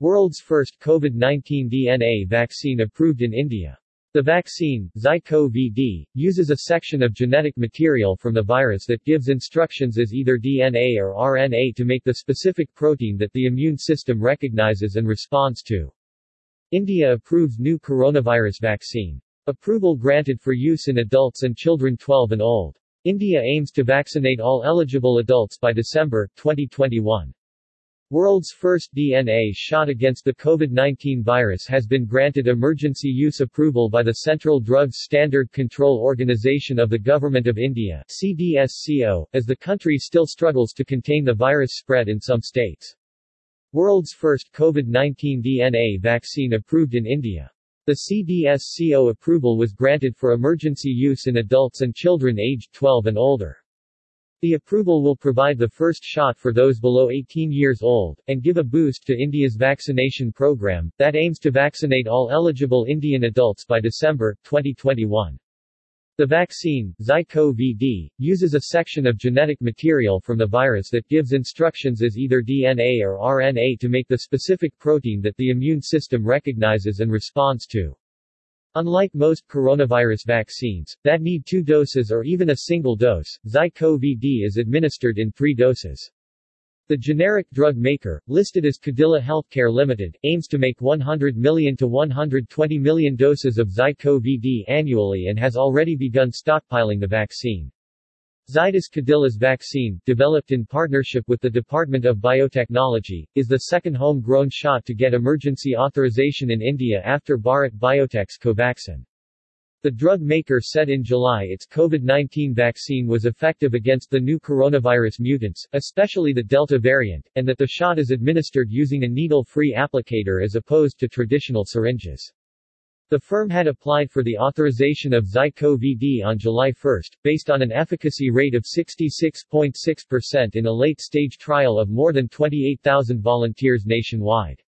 World's first COVID-19 DNA vaccine approved in India. The vaccine, ZyCoV-D, uses a section of genetic material from the virus that gives instructions as either DNA or RNA to make the specific protein that the immune system recognizes and responds to. India approves new coronavirus vaccine. Approval granted for use in adults and children 12 and old. India aims to vaccinate all eligible adults by December 2021. World's first DNA shot against the COVID-19 virus has been granted emergency use approval by the Central Drugs Standard Control Organization of the Government of India CDSCO, as the country still struggles to contain the virus spread in some states. World's first COVID-19 DNA vaccine approved in India. The CDSCO approval was granted for emergency use in adults and children aged 12 and older. The approval will provide the first shot for those below 18 years old, and give a boost to India's vaccination program, that aims to vaccinate all eligible Indian adults by December 2021. The vaccine, ZyCoV-D, uses a section of genetic material from the virus that gives instructions as either DNA or RNA to make the specific protein that the immune system recognizes and responds to. Unlike most coronavirus vaccines, that need two doses or even a single dose, ZyCoV-D is administered in three doses. The generic drug maker, listed as Cadila Healthcare Limited, aims to make 100 million to 120 million doses of ZyCoV-D annually and has already begun stockpiling the vaccine. Zydus Cadila's vaccine, developed in partnership with the Department of Biotechnology, is the second home-grown shot to get emergency authorization in India after Bharat Biotech's Covaxin. The drug maker said in July its COVID-19 vaccine was effective against the new coronavirus mutants, especially the Delta variant, and that the shot is administered using a needle-free applicator as opposed to traditional syringes. The firm had applied for the authorization of ZyCoV-D on July 1, based on an efficacy rate of 66.6% in a late-stage trial of more than 28,000 volunteers nationwide.